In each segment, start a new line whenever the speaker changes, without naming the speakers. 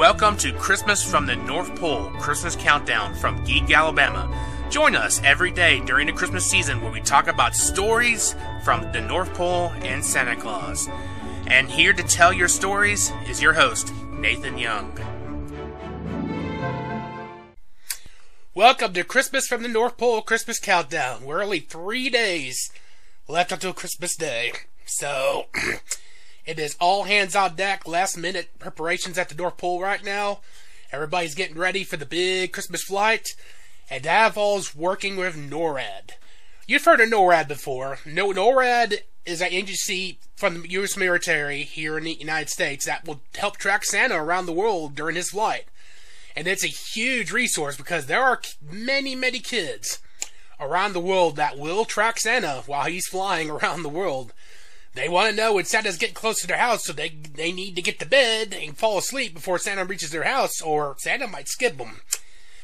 Welcome to Christmas from the North Pole Christmas Countdown from Geek, Alabama. Join us every day during the Christmas season where we talk about stories from the North Pole and Santa Claus. And here to tell your stories is your host, Nathan Young. Welcome to Christmas from the North Pole Christmas Countdown. We're only three days left until Christmas Day. So, it is all hands on deck, last minute preparations at the North Pole right now. Everybody's getting ready for the big Christmas flight, and Davos working with NORAD. You've heard of NORAD before. No, NORAD is an agency from the U.S. military here in the United States that will help track Santa around the world during his flight. And it's a huge resource because there are many, many kids around the world that will track Santa while he's flying around the world. They want to know when Santa's getting close to their house, so they they need to get to bed and fall asleep before Santa reaches their house, or Santa might skip them.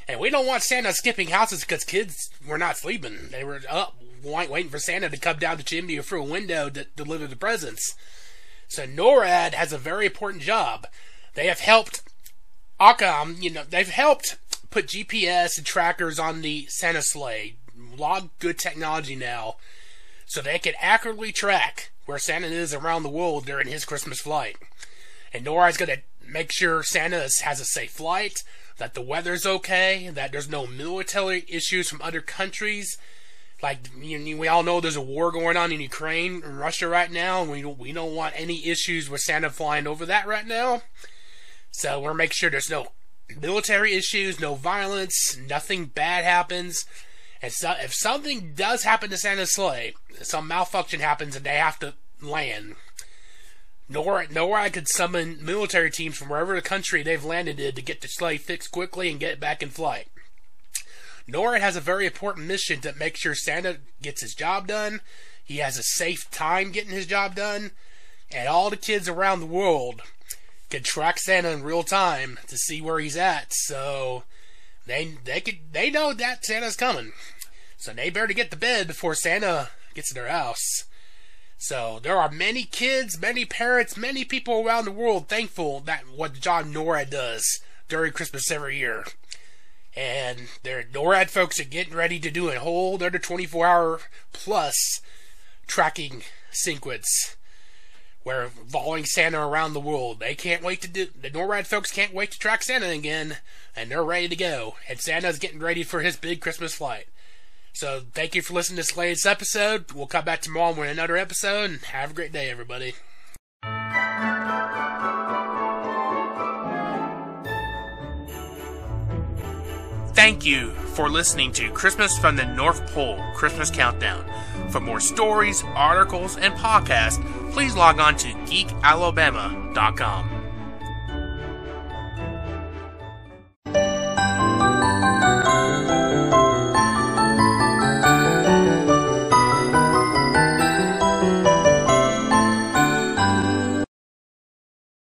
And we don't want Santa skipping houses because kids were not sleeping; they were up, waiting for Santa to come down the chimney or through a window to deliver the presents. So NORAD has a very important job. They have helped Occam, you know, they've helped put GPS and trackers on the Santa sleigh. A lot good technology now, so they can accurately track where Santa is around the world during his Christmas flight. And NORAD's going to make sure Santa has a safe flight, that the weather's okay, that there's no military issues from other countries. Like we all know, there's a war going on in Ukraine and Russia right now, and we don't, we don't want any issues with Santa flying over that right now. So we're making sure there's no military issues, no violence, nothing bad happens. And so, if something does happen to Santa's sleigh, some malfunction happens and they have to land, NORAD, NORAD could summon military teams from wherever the country they've landed in to get the sleigh fixed quickly and get it back in flight. NORAD has a very important mission to make sure Santa gets his job done, he has a safe time getting his job done, and all the kids around the world can track Santa in real time to see where he's at. So they they could they know that Santa's coming. So they better get to bed before Santa gets to their house. So there are many kids, many parents, many people around the world thankful that what John NORAD does during Christmas every year. And their NORAD folks are getting ready to do a whole other 24 hour plus tracking sequence where following Santa around the world. They can't wait to do the NORAD folks can't wait to track Santa again, and they're ready to go. And Santa's getting ready for his big Christmas flight. So thank you for listening to this latest episode. We'll come back tomorrow with another episode, and have a great day, everybody. Thank you for listening to Christmas from the North Pole Christmas Countdown. For more stories, articles, and podcasts, please log on to geekalabama.com.